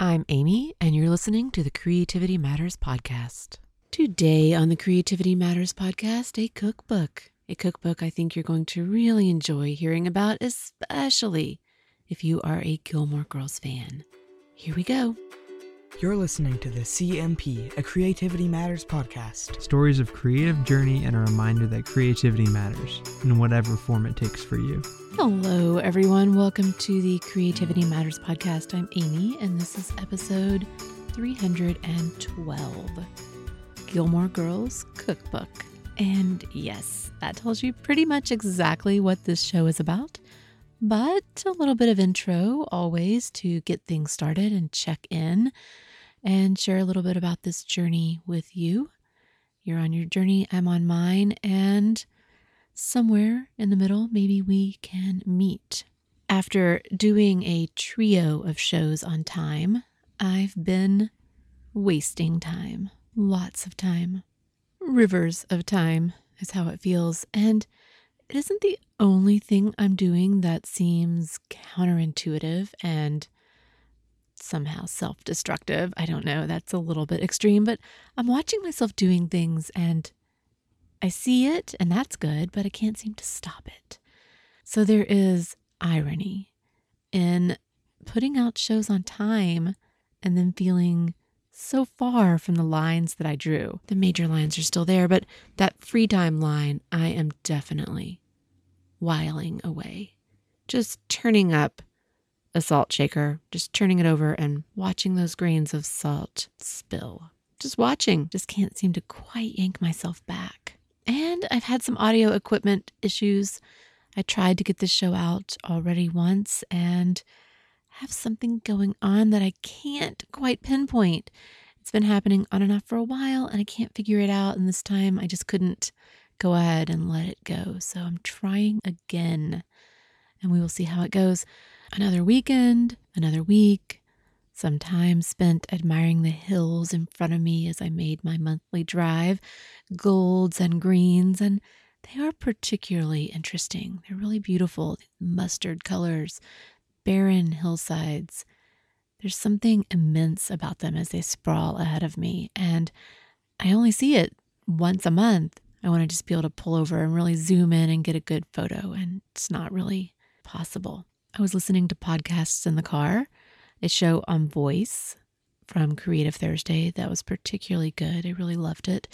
I'm Amy, and you're listening to the Creativity Matters podcast. Today on the Creativity Matters podcast, a cookbook. A cookbook I think you're going to really enjoy hearing about, especially if you are a Gilmore Girls fan. Here we go. You're listening to the CMP, a Creativity Matters podcast. Stories of creative journey and a reminder that creativity matters in whatever form it takes for you. Hello, everyone. Welcome to the Creativity Matters podcast. I'm Amy, and this is episode 312 Gilmore Girls Cookbook. And yes, that tells you pretty much exactly what this show is about, but a little bit of intro always to get things started and check in and share a little bit about this journey with you. You're on your journey, I'm on mine, and somewhere in the middle, maybe we can meet. After doing a trio of shows on time, I've been wasting time. Lots of time. Rivers of time is how it feels. And it isn't the only thing I'm doing that seems counterintuitive and somehow self destructive. I don't know, that's a little bit extreme, but I'm watching myself doing things and I see it, and that's good, but I can't seem to stop it. So there is irony in putting out shows on time and then feeling so far from the lines that I drew. The major lines are still there, but that free time line, I am definitely whiling away. Just turning up a salt shaker, just turning it over and watching those grains of salt spill. Just watching, just can't seem to quite yank myself back. And I've had some audio equipment issues. I tried to get this show out already once and have something going on that I can't quite pinpoint. It's been happening on and off for a while and I can't figure it out. And this time I just couldn't go ahead and let it go. So I'm trying again and we will see how it goes. Another weekend, another week, some time spent admiring the hills in front of me as I made my monthly drive, golds and greens, and they are particularly interesting. They're really beautiful, mustard colors, barren hillsides. There's something immense about them as they sprawl ahead of me, and I only see it once a month. I want to just be able to pull over and really zoom in and get a good photo, and it's not really possible. I was listening to podcasts in the car a show on voice from Creative Thursday that was particularly good. I really loved it.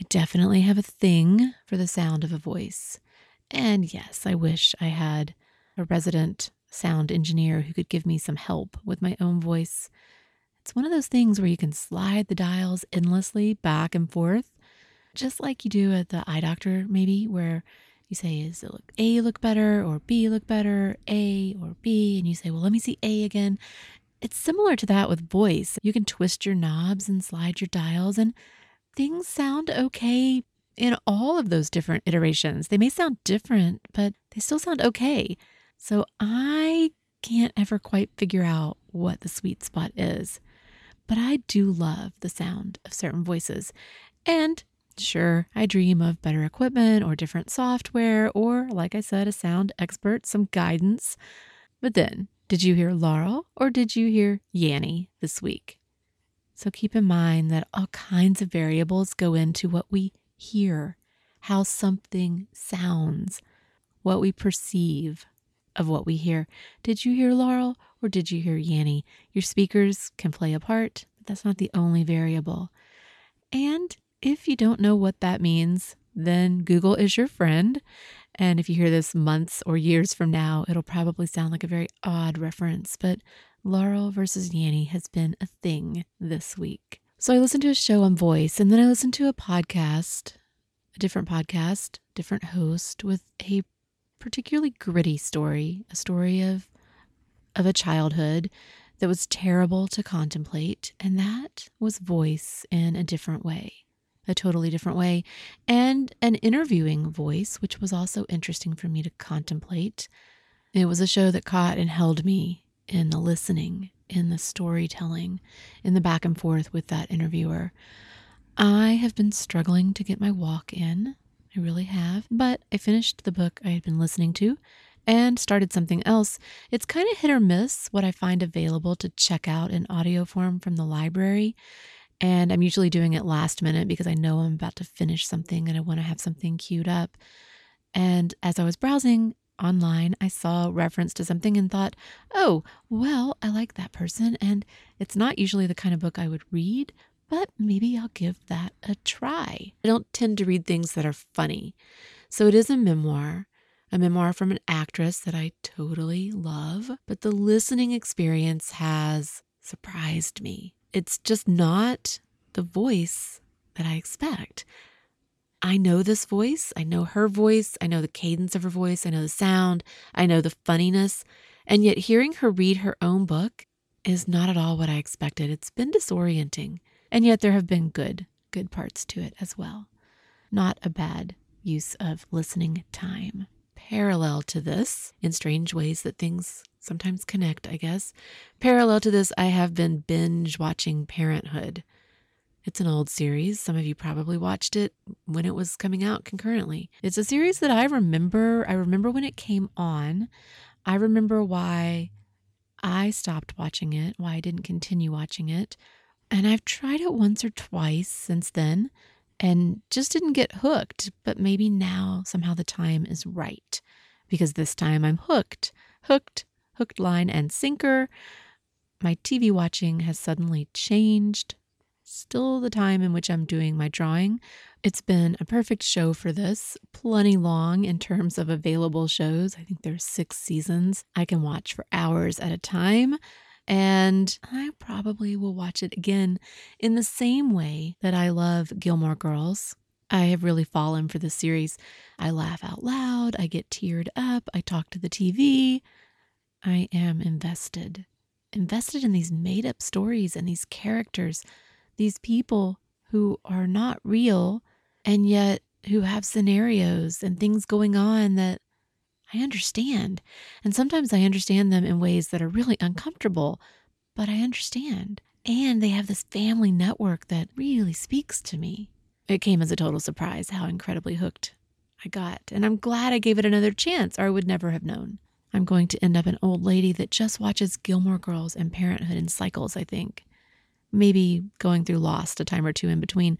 I definitely have a thing for the sound of a voice. And yes, I wish I had a resident sound engineer who could give me some help with my own voice. It's one of those things where you can slide the dials endlessly back and forth, just like you do at the eye doctor, maybe, where you say, is it look A look better or B look better, A or B? And you say, well, let me see A again. It's similar to that with voice. You can twist your knobs and slide your dials, and things sound okay in all of those different iterations. They may sound different, but they still sound okay. So I can't ever quite figure out what the sweet spot is. But I do love the sound of certain voices. And sure, I dream of better equipment or different software, or, like I said, a sound expert, some guidance. But then did you hear Laurel or did you hear Yanny this week? So keep in mind that all kinds of variables go into what we hear, how something sounds, what we perceive of what we hear. Did you hear Laurel or did you hear Yanny? Your speakers can play a part, but that's not the only variable. And if you don't know what that means, then Google is your friend and if you hear this months or years from now, it'll probably sound like a very odd reference, but Laurel versus Yanny has been a thing this week. So I listened to a show on voice and then I listened to a podcast, a different podcast, different host with a particularly gritty story, a story of of a childhood that was terrible to contemplate, and that was voice in a different way a totally different way, and an interviewing voice, which was also interesting for me to contemplate. It was a show that caught and held me in the listening, in the storytelling, in the back and forth with that interviewer. I have been struggling to get my walk in. I really have. But I finished the book I had been listening to, and started something else. It's kind of hit or miss what I find available to check out in audio form from the library. And I'm usually doing it last minute because I know I'm about to finish something and I want to have something queued up. And as I was browsing online, I saw reference to something and thought, oh, well, I like that person. And it's not usually the kind of book I would read, but maybe I'll give that a try. I don't tend to read things that are funny. So it is a memoir, a memoir from an actress that I totally love, but the listening experience has surprised me. It's just not the voice that I expect. I know this voice. I know her voice. I know the cadence of her voice. I know the sound. I know the funniness. And yet, hearing her read her own book is not at all what I expected. It's been disorienting. And yet, there have been good, good parts to it as well. Not a bad use of listening time. Parallel to this, in strange ways that things sometimes connect, I guess, parallel to this, I have been binge watching Parenthood. It's an old series. Some of you probably watched it when it was coming out concurrently. It's a series that I remember. I remember when it came on. I remember why I stopped watching it, why I didn't continue watching it. And I've tried it once or twice since then and just didn't get hooked. But maybe now somehow the time is right because this time I'm hooked, hooked, hooked line and sinker. My TV watching has suddenly changed still the time in which I'm doing my drawing. It's been a perfect show for this, plenty long in terms of available shows. I think there's six seasons I can watch for hours at a time. And I probably will watch it again in the same way that I love Gilmore Girls. I have really fallen for this series. I laugh out loud, I get teared up, I talk to the TV. I am invested. Invested in these made up stories and these characters these people who are not real and yet who have scenarios and things going on that I understand. And sometimes I understand them in ways that are really uncomfortable, but I understand. And they have this family network that really speaks to me. It came as a total surprise how incredibly hooked I got. And I'm glad I gave it another chance, or I would never have known. I'm going to end up an old lady that just watches Gilmore Girls and Parenthood in cycles, I think maybe going through Lost a time or two in between.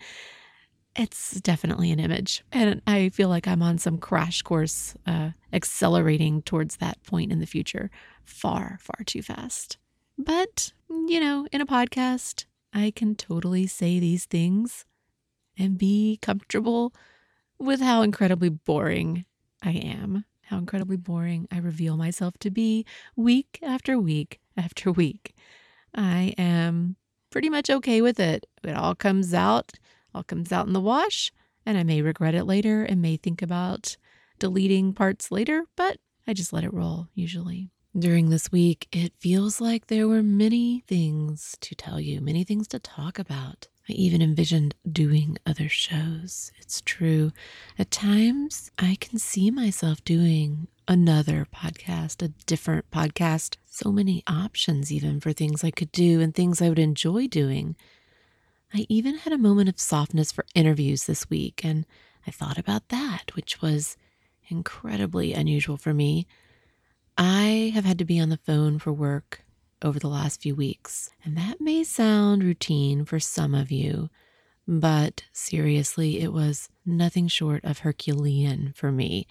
It's definitely an image. And I feel like I'm on some crash course, uh, accelerating towards that point in the future far, far too fast. But, you know, in a podcast, I can totally say these things and be comfortable with how incredibly boring I am, how incredibly boring I reveal myself to be week after week after week. I am pretty much okay with it. It all comes out, all comes out in the wash, and I may regret it later and may think about deleting parts later, but I just let it roll usually. During this week, it feels like there were many things to tell you, many things to talk about. I even envisioned doing other shows. It's true. At times, I can see myself doing another podcast, a different podcast. So many options, even for things I could do and things I would enjoy doing. I even had a moment of softness for interviews this week, and I thought about that, which was incredibly unusual for me. I have had to be on the phone for work over the last few weeks. And that may sound routine for some of you, but seriously, it was nothing short of Herculean for me.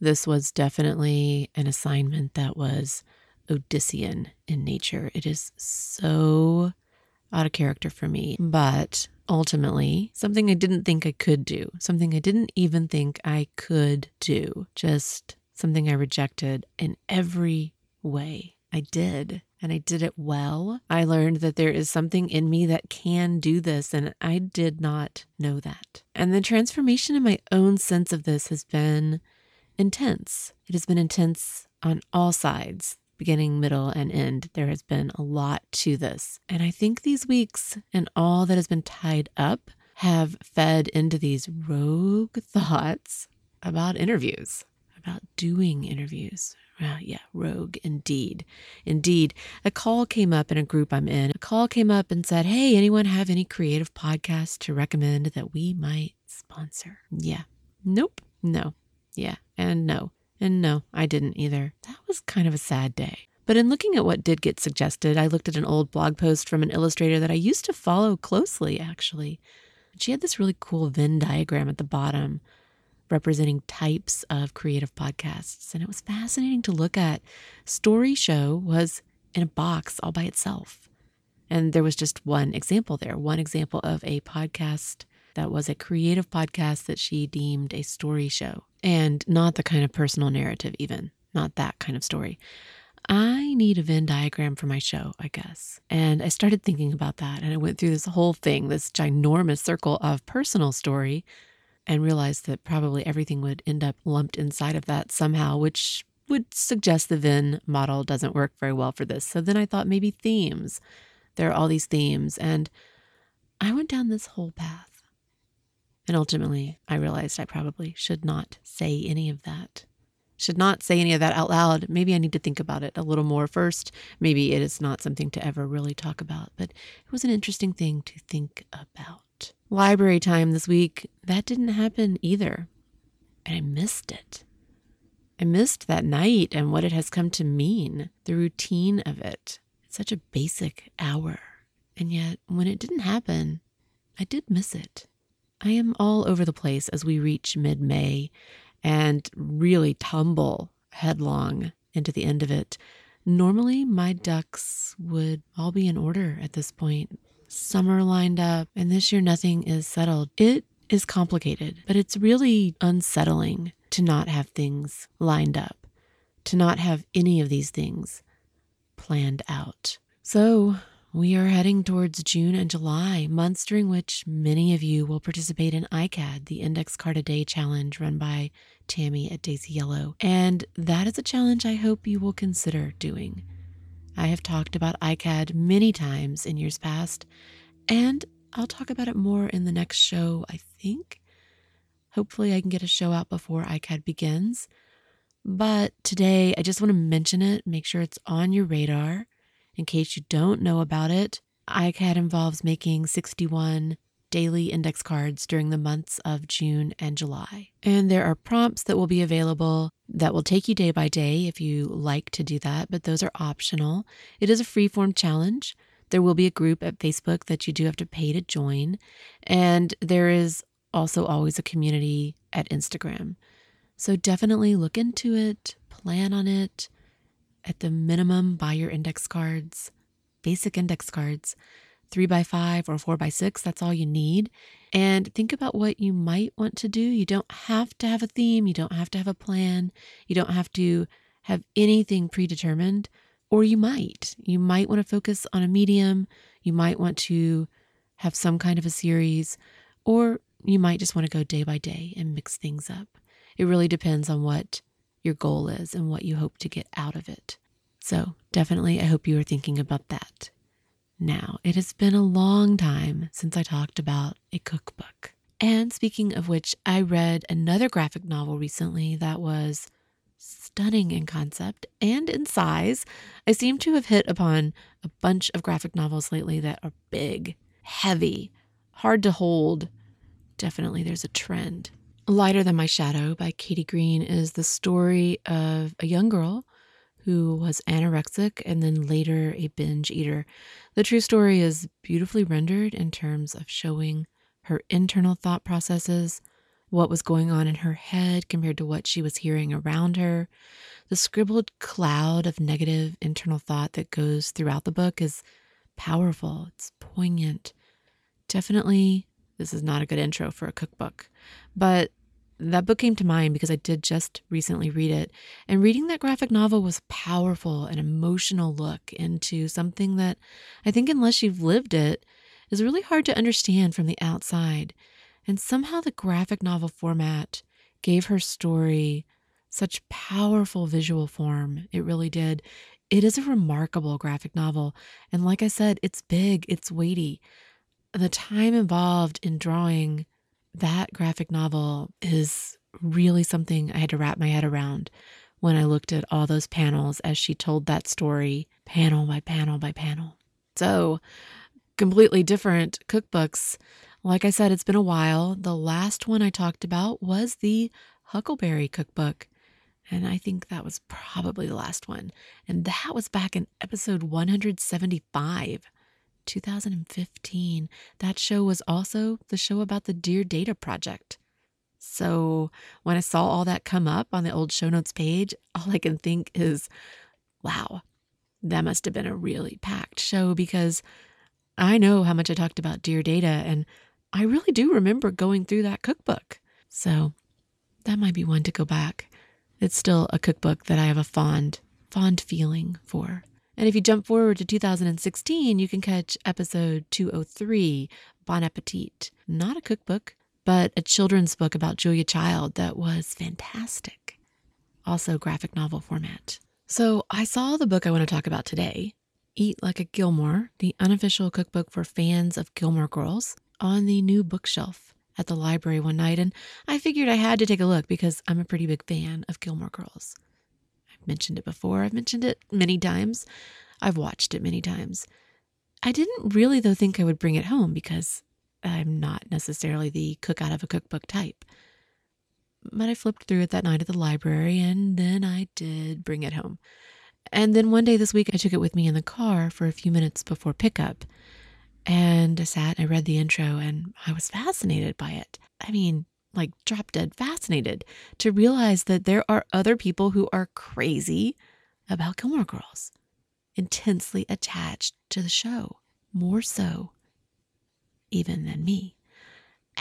This was definitely an assignment that was Odyssean in nature. It is so out of character for me, but ultimately something I didn't think I could do, something I didn't even think I could do, just something I rejected in every way. I did and I did it well. I learned that there is something in me that can do this, and I did not know that. And the transformation in my own sense of this has been intense. It has been intense on all sides, beginning, middle, and end. There has been a lot to this. And I think these weeks and all that has been tied up have fed into these rogue thoughts about interviews, about doing interviews, uh, yeah, rogue indeed. Indeed. A call came up in a group I'm in. A call came up and said, Hey, anyone have any creative podcasts to recommend that we might sponsor? Yeah. Nope. No. Yeah. And no. And no, I didn't either. That was kind of a sad day. But in looking at what did get suggested, I looked at an old blog post from an illustrator that I used to follow closely, actually. She had this really cool Venn diagram at the bottom representing types of creative podcasts. And it was fascinating to look at. Story Show was in a box all by itself. And there was just one example there, one example of a podcast that was a creative podcast that she deemed a story show and not the kind of personal narrative, even, not that kind of story. I need a Venn diagram for my show, I guess. And I started thinking about that. And I went through this whole thing, this ginormous circle of personal story, and realized that probably everything would end up lumped inside of that somehow, which would suggest the Venn model doesn't work very well for this. So then I thought maybe themes. There are all these themes. And I went down this whole path. And ultimately, I realized I probably should not say any of that should not say any of that out loud. Maybe I need to think about it a little more first. Maybe it is not something to ever really talk about, but it was an interesting thing to think about. Library time this week, that didn't happen either. And I missed it. I missed that night and what it has come to mean, the routine of it. It's such a basic hour. And yet, when it didn't happen, I did miss it. I am all over the place as we reach mid May and really tumble headlong into the end of it. Normally, my ducks would all be in order at this point. Summer lined up, and this year nothing is settled. It is complicated, but it's really unsettling to not have things lined up, to not have any of these things planned out. So, we are heading towards June and July, months during which many of you will participate in ICAD, the Index Card a Day challenge run by Tammy at Daisy Yellow. And that is a challenge I hope you will consider doing. I have talked about ICAD many times in years past, and I'll talk about it more in the next show, I think. Hopefully, I can get a show out before ICAD begins. But today, I just want to mention it, make sure it's on your radar in case you don't know about it, ICAD involves making 61 daily index cards during the months of June and July. And there are prompts that will be available that will take you day by day if you like to do that, but those are optional. It is a free form challenge. There will be a group at Facebook that you do have to pay to join. And there is also always a community at Instagram. So definitely look into it, plan on it, at the minimum, buy your index cards, basic index cards, three by five or four by six. That's all you need. And think about what you might want to do. You don't have to have a theme, you don't have to have a plan, you don't have to have anything predetermined, or you might. You might want to focus on a medium, you might want to have some kind of a series, or you might just want to go day by day and mix things up. It really depends on what your goal is and what you hope to get out of it. So, definitely, I hope you are thinking about that. Now, it has been a long time since I talked about a cookbook. And speaking of which, I read another graphic novel recently that was stunning in concept and in size. I seem to have hit upon a bunch of graphic novels lately that are big, heavy, hard to hold. Definitely, there's a trend. Lighter Than My Shadow by Katie Green is the story of a young girl who was anorexic and then later a binge eater. The true story is beautifully rendered in terms of showing her internal thought processes, what was going on in her head compared to what she was hearing around her. The scribbled cloud of negative internal thought that goes throughout the book is powerful, it's poignant. Definitely, this is not a good intro for a cookbook, but that book came to mind because I did just recently read it. And reading that graphic novel was powerful, an emotional look into something that I think, unless you've lived it, is really hard to understand from the outside. And somehow the graphic novel format gave her story such powerful visual form. It really did. It is a remarkable graphic novel. And like I said, it's big, it's weighty. The time involved in drawing that graphic novel is really something I had to wrap my head around when I looked at all those panels as she told that story, panel by panel by panel. So, completely different cookbooks. Like I said, it's been a while. The last one I talked about was the Huckleberry cookbook. And I think that was probably the last one. And that was back in episode 175, 2015. That show was also the show about the Dear Data Project. So when I saw all that come up on the old show notes page, all I can think is, wow, that must have been a really packed show because I know how much I talked about Dear Data and I really do remember going through that cookbook. So that might be one to go back. It's still a cookbook that I have a fond, fond feeling for. And if you jump forward to 2016, you can catch episode 203, Bon Appetit. Not a cookbook, but a children's book about Julia Child that was fantastic. Also, graphic novel format. So I saw the book I want to talk about today, Eat Like a Gilmore, the unofficial cookbook for fans of Gilmore Girls, on the new bookshelf at the library one night, and I figured I had to take a look because I'm a pretty big fan of Gilmore Girls. Mentioned it before, I've mentioned it many times, I've watched it many times. I didn't really, though, think I would bring it home because I'm not necessarily the cook out of a cookbook type. But I flipped through it that night at the library, and then I did bring it home. And then one day this week, I took it with me in the car for a few minutes before pickup. And I sat and I read the intro and I was fascinated by it. I mean, like drop dead fascinated to realize that there are other people who are crazy about Gilmore Girls, intensely attached to the show, more so even than me.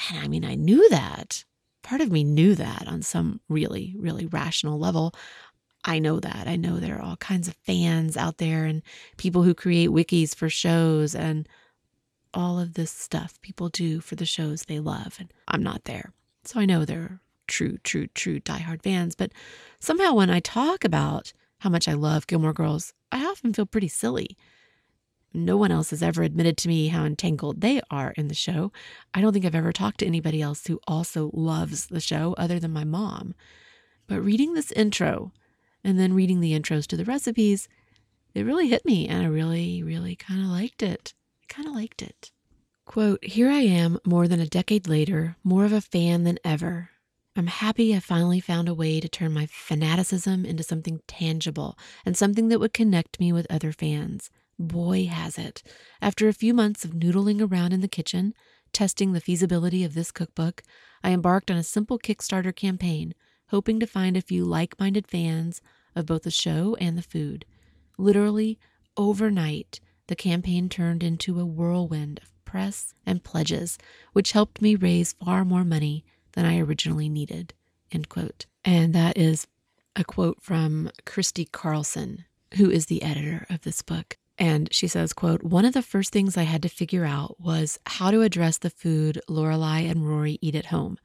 And I mean, I knew that. Part of me knew that on some really, really rational level. I know that. I know there are all kinds of fans out there and people who create wikis for shows and all of this stuff people do for the shows they love. And I'm not there. So I know they're true, true, true diehard fans. But somehow when I talk about how much I love Gilmore Girls, I often feel pretty silly. No one else has ever admitted to me how entangled they are in the show. I don't think I've ever talked to anybody else who also loves the show other than my mom. But reading this intro and then reading the intros to the recipes, it really hit me and I really, really kind of liked it kind of liked it. Quote, Here I am, more than a decade later, more of a fan than ever. I'm happy I finally found a way to turn my fanaticism into something tangible and something that would connect me with other fans. Boy, has it. After a few months of noodling around in the kitchen, testing the feasibility of this cookbook, I embarked on a simple Kickstarter campaign, hoping to find a few like minded fans of both the show and the food. Literally, overnight, the campaign turned into a whirlwind of press and pledges, which helped me raise far more money than I originally needed. End quote. And that is a quote from Kristi Carlson, who is the editor of this book. And she says, quote, one of the first things I had to figure out was how to address the food Lorelai and Rory eat at home.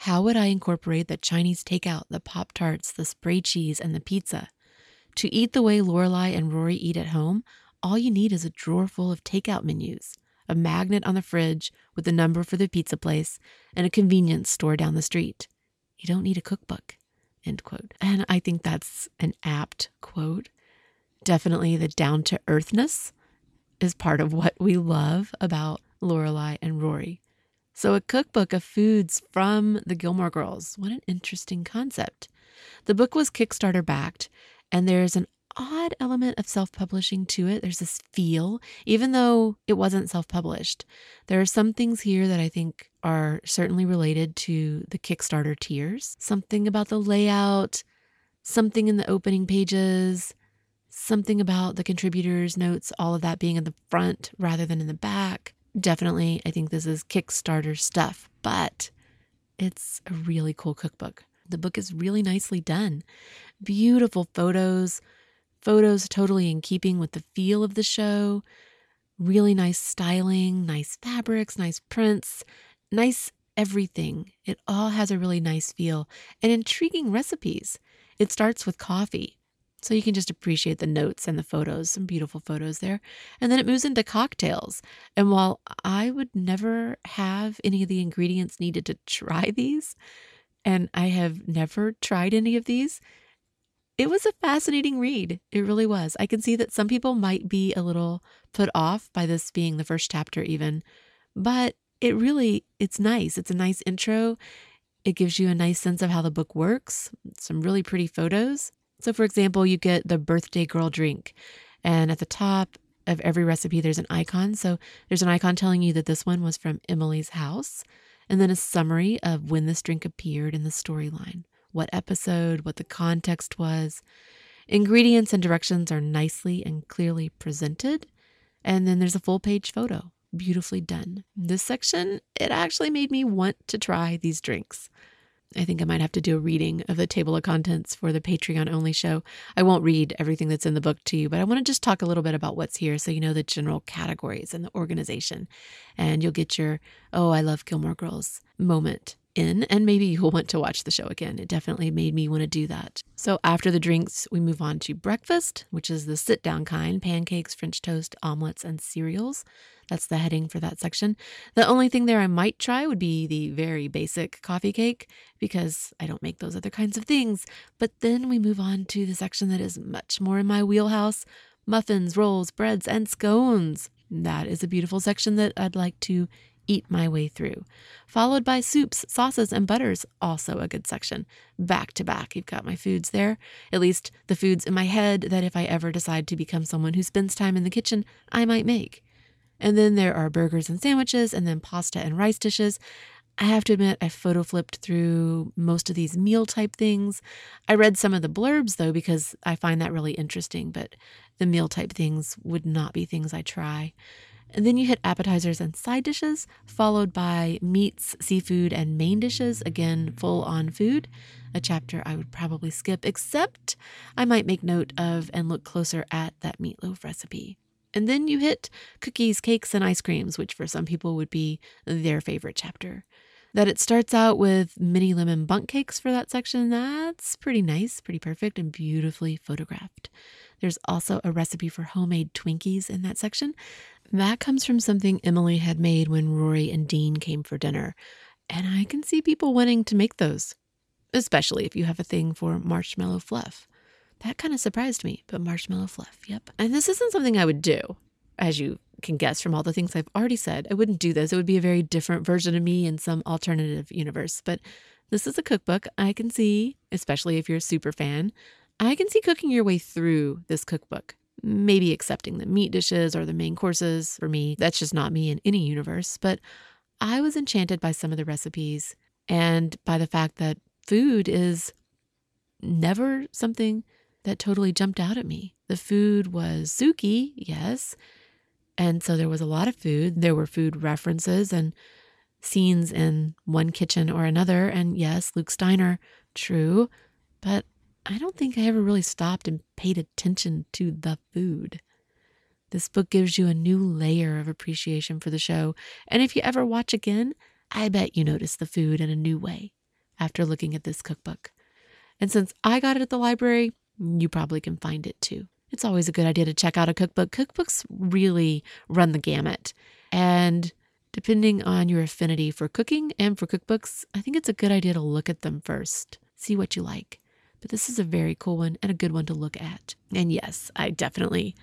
How would I incorporate the Chinese takeout, the Pop Tarts, the spray cheese, and the pizza? To eat the way Lorelai and Rory eat at home, all you need is a drawer full of takeout menus, a magnet on the fridge with the number for the pizza place, and a convenience store down the street. You don't need a cookbook. End quote. And I think that's an apt quote. Definitely the down to earthness is part of what we love about Lorelai and Rory. So, a cookbook of foods from the Gilmore Girls. What an interesting concept. The book was Kickstarter backed, and there's an odd element of self publishing to it. There's this feel, even though it wasn't self published. There are some things here that I think are certainly related to the Kickstarter tiers. Something about the layout, something in the opening pages, something about the contributors' notes, all of that being in the front rather than in the back. Definitely, I think this is Kickstarter stuff, but it's a really cool cookbook. The book is really nicely done. Beautiful photos, Photos totally in keeping with the feel of the show. Really nice styling, nice fabrics, nice prints, nice everything. It all has a really nice feel and intriguing recipes. It starts with coffee. So you can just appreciate the notes and the photos, some beautiful photos there. And then it moves into cocktails. And while I would never have any of the ingredients needed to try these, and I have never tried any of these, it was a fascinating read. It really was. I can see that some people might be a little put off by this being the first chapter even, but it really it's nice. It's a nice intro It gives you a nice sense of how the book works, some really pretty photos. So, for example, you get the birthday girl drink, and at the top of every recipe, there's an icon. So, there's an icon telling you that this one was from Emily's house, and then a summary of when this drink appeared in the storyline, what episode, what the context was. Ingredients and directions are nicely and clearly presented. And then there's a full page photo, beautifully done. This section, it actually made me want to try these drinks. I think I might have to do a reading of the table of contents for the Patreon only show. I won't read everything that's in the book to you, but I want to just talk a little bit about what's here so you know the general categories and the organization. And you'll get your, oh, I love Gilmore Girls moment in, and maybe you'll want to watch the show again. It definitely made me want to do that. So, after the drinks, we move on to breakfast, which is the sit down kind pancakes, French toast, omelets, and cereals. That's the heading for that section. The only thing there I might try would be the very basic coffee cake because I don't make those other kinds of things. But then we move on to the section that is much more in my wheelhouse muffins, rolls, breads, and scones. That is a beautiful section that I'd like to eat my way through. Followed by soups, sauces, and butters, also a good section. Back to back, you've got my foods there. At least the foods in my head that if I ever decide to become someone who spends time in the kitchen, I might make. And then there are burgers and sandwiches, and then pasta and rice dishes. I have to admit, I photo flipped through most of these meal type things. I read some of the blurbs though, because I find that really interesting, but the meal type things would not be things I try. And then you hit appetizers and side dishes, followed by meats, seafood, and main dishes. Again, full on food. A chapter I would probably skip, except I might make note of and look closer at that meatloaf recipe. And then you hit cookies, cakes, and ice creams, which for some people would be their favorite chapter. That it starts out with mini lemon Bundt cakes for that section, that's pretty nice, pretty perfect, and beautifully photographed. There's also a recipe for homemade Twinkies in that section. That comes from something Emily had made when Rory and Dean came for dinner. And I can see people wanting to make those, especially if you have a thing for marshmallow fluff. That kind of surprised me, but marshmallow fluff, yep. And this isn't something I would do, as you can guess from all the things I've already said. I wouldn't do this. It would be a very different version of me in some alternative universe. But this is a cookbook I can see, especially if you're a super fan, I can see cooking your way through this cookbook. Maybe accepting the meat dishes or the main courses. For me, that's just not me in any universe. But I was enchanted by some of the recipes and by the fact that food is never something that totally jumped out at me. The food was Sookie, yes. And so there was a lot of food. There were food references and scenes in one kitchen or another. And yes, Luke's diner, true. But I don't think I ever really stopped and paid attention to the food. This book gives you a new layer of appreciation for the show, and if you ever watch again, I bet you notice the food in a new way after looking at this cookbook. And since I got it at the library, you probably can find it too. It's always a good idea to check out a cookbook. Cookbooks really run the gamut. And depending on your affinity for cooking and for cookbooks, I think it's a good idea to look at them first, see what you like but this is a very cool one and a good one to look at. And yes, I definitely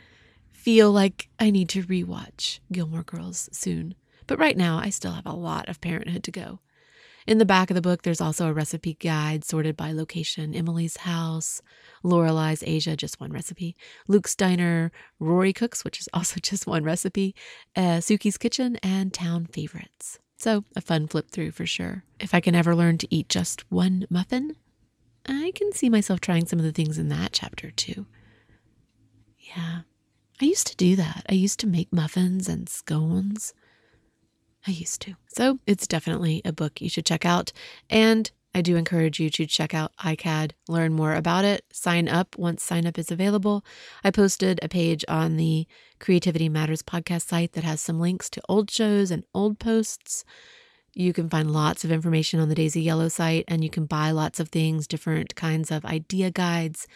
feel like I need to rewatch Gilmore Girls soon. But right now, I still have a lot of Parenthood to go. In the back of the book, there's also a recipe guide sorted by location Emily's house, Lorelai's Asia, just one recipe, Luke's diner, Rory Cooks, which is also just one recipe, uh, Sookie's kitchen, and town favorites. So, a fun flip through for sure. If I can ever learn to eat just one muffin, I can see myself trying some of the things in that chapter too. Yeah, I used to do that. I used to make muffins and scones. I used to. So it's definitely a book you should check out. And I do encourage you to check out ICAD, learn more about it, sign up once sign up is available. I posted a page on the Creativity Matters podcast site that has some links to old shows and old posts you can find lots of information on the Daisy Yellow site and you can buy lots of things, different kinds of idea guides,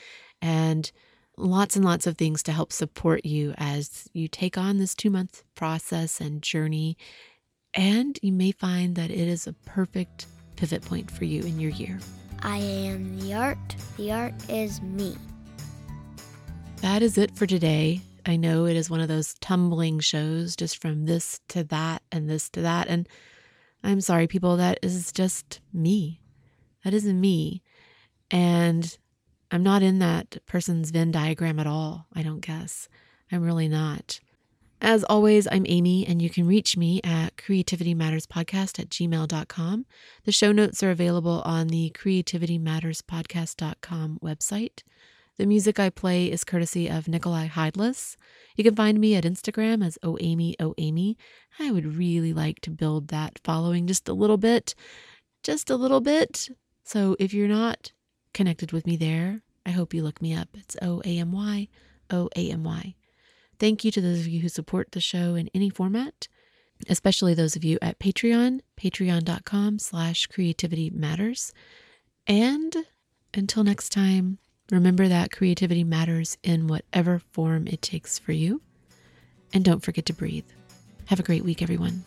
and lots and lots of things to help support you as you take on this two month process and journey. And you may find that it is a perfect pivot point for you in your year. I am the art, the art is me. That is it for today. I know it is one of those tumbling shows, just from this to that and this to that. And I'm sorry, people, that is just me. That isn't me. And I'm not in that person's Venn diagram at all, I don't guess. I'm really not. As always, I'm Amy, and you can reach me at creativitymatterspodcast at gmail.com. The show notes are available on the creativitymatterspodcast.com website. The music I play is courtesy of Nicolai Heidlas. You can find me at Instagram as OAmy OAmy. I would really like to build that following just a little bit, just a little bit. So if you're not connected with me there, I hope you look me up. It's O A M Y O A M Y. Thank you to those of you who support the show in any format, especially those of you at Patreon, patreon.com slash creativity matters. And until next time, remember that creativity matters in whatever form it takes for you. And don't forget to breathe. Have a great week, everyone.